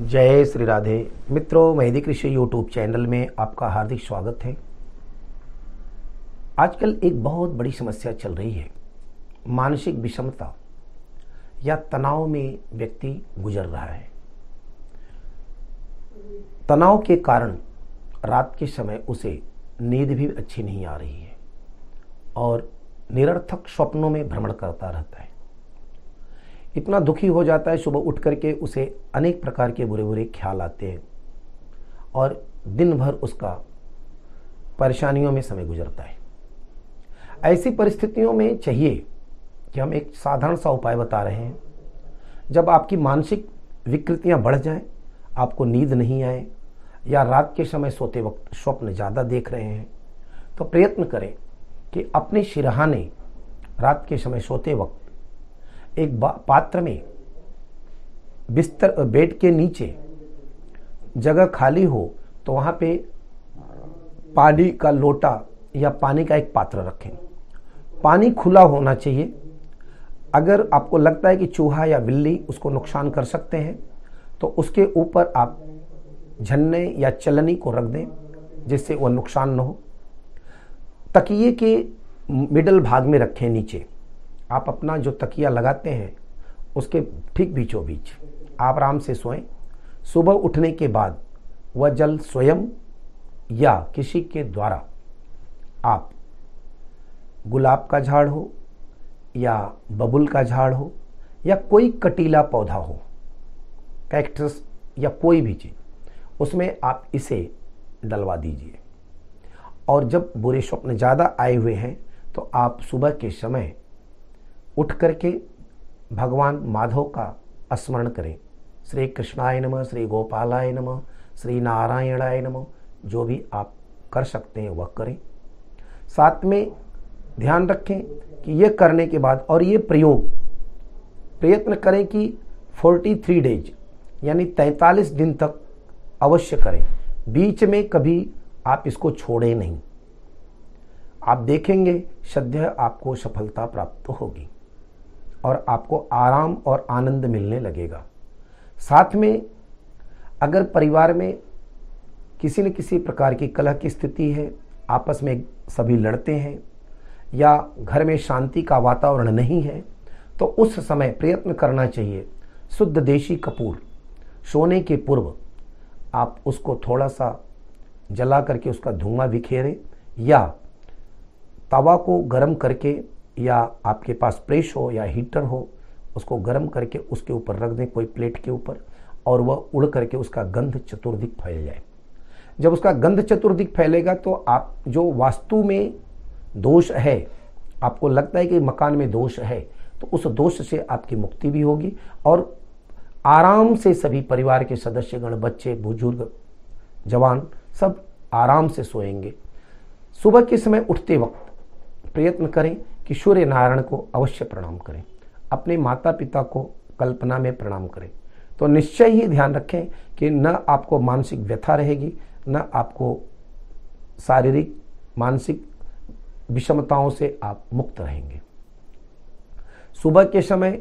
जय श्री राधे। मित्रों, मेहदी कृषि यूट्यूब चैनल में आपका हार्दिक स्वागत है। आजकल एक बहुत बड़ी समस्या चल रही है। मानसिक विषमता या तनाव में व्यक्ति गुजर रहा है। तनाव के कारण रात के समय उसे नींद भी अच्छी नहीं आ रही है और निरर्थक स्वप्नों में भ्रमण करता रहता है। इतना दुखी हो जाता है सुबह उठ करके उसे अनेक प्रकार के बुरे बुरे ख्याल आते हैं और दिन भर उसका परेशानियों में समय गुजरता है। ऐसी परिस्थितियों में चाहिए कि हम एक साधारण सा उपाय बता रहे हैं। जब आपकी मानसिक विकृतियाँ बढ़ जाएँ, आपको नींद नहीं आए या रात के समय सोते वक्त स्वप्न ज़्यादा देख रहे हैं तो प्रयत्न करें कि अपने सिरहाने रात के समय सोते वक्त एक पात्र में बिस्तर बेड के नीचे जगह खाली हो तो वहाँ पे पानी का लोटा या पानी का एक पात्र रखें। पानी खुला होना चाहिए। अगर आपको लगता है कि चूहा या बिल्ली उसको नुकसान कर सकते हैं तो उसके ऊपर आप झन्ने या चलनी को रख दें, जिससे वह नुकसान न हो। तकिए के मिडल भाग में रखें नीचे। आप अपना जो तकिया लगाते हैं, उसके ठीक बीचों बीच आप आराम से सोएँ। सुबह उठने के बाद वह जल स्वयं या किसी के द्वारा आप गुलाब का झाड़ हो या बबुल का झाड़ हो या कोई कटीला पौधा हो कैक्टस या कोई भी चीज़, उसमें आप इसे डलवा दीजिए। और जब बुरे स्वप्न ज़्यादा आए हुए हैं तो आप सुबह के समय उठ करके भगवान माधव का स्मरण करें। श्री कृष्णाय नमः, श्री गोपालाय नमः, श्री नारायणाय नमः, जो भी आप कर सकते हैं वह करें। साथ में ध्यान रखें कि यह करने के बाद और ये प्रयोग, प्रयत्न करें कि 43 डेज़ यानी 43 दिन तक अवश्य करें। बीच में कभी आप इसको छोड़े नहीं। आप देखेंगे सद्य आपको सफलता प्राप्त होगी। और आपको आराम और आनंद मिलने लगेगा। साथ में अगर परिवार में किसी न किसी प्रकार की कलह की स्थिति है, आपस में सभी लड़ते हैं, या घर में शांति का वातावरण नहीं है तो उस समय प्रयत्न करना चाहिए। शुद्ध देशी कपूर, सोने के पूर्व आप उसको थोड़ा सा जला करके उसका धुआँ बिखेरें या तवा को गर्म करके या आपके पास प्रेस हो या हीटर हो, उसको गर्म करके उसके ऊपर रख दें कोई प्लेट के ऊपर, और वह उड़ करके उसका गंध चतुर्दिक फैल जाए। जब उसका गंध चतुर्दिक फैलेगा तो आप, जो वास्तु में दोष है, आपको लगता है कि मकान में दोष है तो उस दोष से आपकी मुक्ति भी होगी, और आराम से सभी परिवार के सदस्यगण, बच्चे, बुज़ुर्ग, जवान, सब आराम से सोएँगे। सुबह के समय उठते वक्त प्रयत्न करें कि सूर्य नारायण को अवश्य प्रणाम करें, अपने माता पिता को कल्पना में प्रणाम करें। तो निश्चय ही ध्यान रखें कि न आपको मानसिक व्यथा रहेगी, न आपको शारीरिक, मानसिक विषमताओं से आप मुक्त रहेंगे। सुबह के समय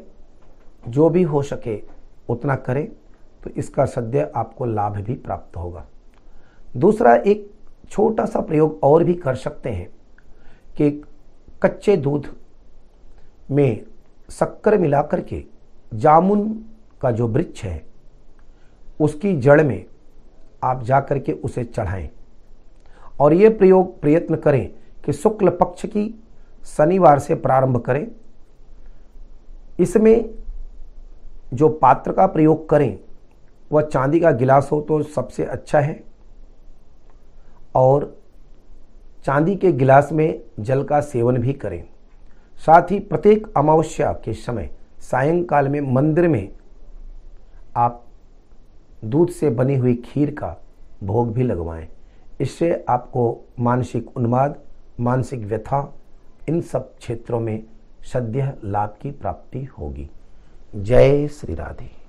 जो भी हो सके उतना करें तो इसका सद्य आपको लाभ भी प्राप्त होगा। दूसरा एक छोटा सा प्रयोग और भी कर सकते हैं कि कच्चे दूध में शक्कर मिलाकर के जामुन का जो वृक्ष है, उसकी जड़ में आप जाकर के उसे चढ़ाएँ। और ये प्रयोग प्रयत्न करें कि शुक्ल पक्ष की शनिवार से प्रारंभ करें। इसमें जो पात्र का प्रयोग करें, वह चांदी का गिलास हो तो सबसे अच्छा है। और चांदी के गिलास में जल का सेवन भी करें। साथ ही प्रत्येक अमावस्या के समय सायंकाल में मंदिर में आप दूध से बनी हुई खीर का भोग भी लगवाएँ। इससे आपको मानसिक उन्माद, मानसिक व्यथा, इन सब क्षेत्रों में सद्य लाभ की प्राप्ति होगी। जय श्री राधे।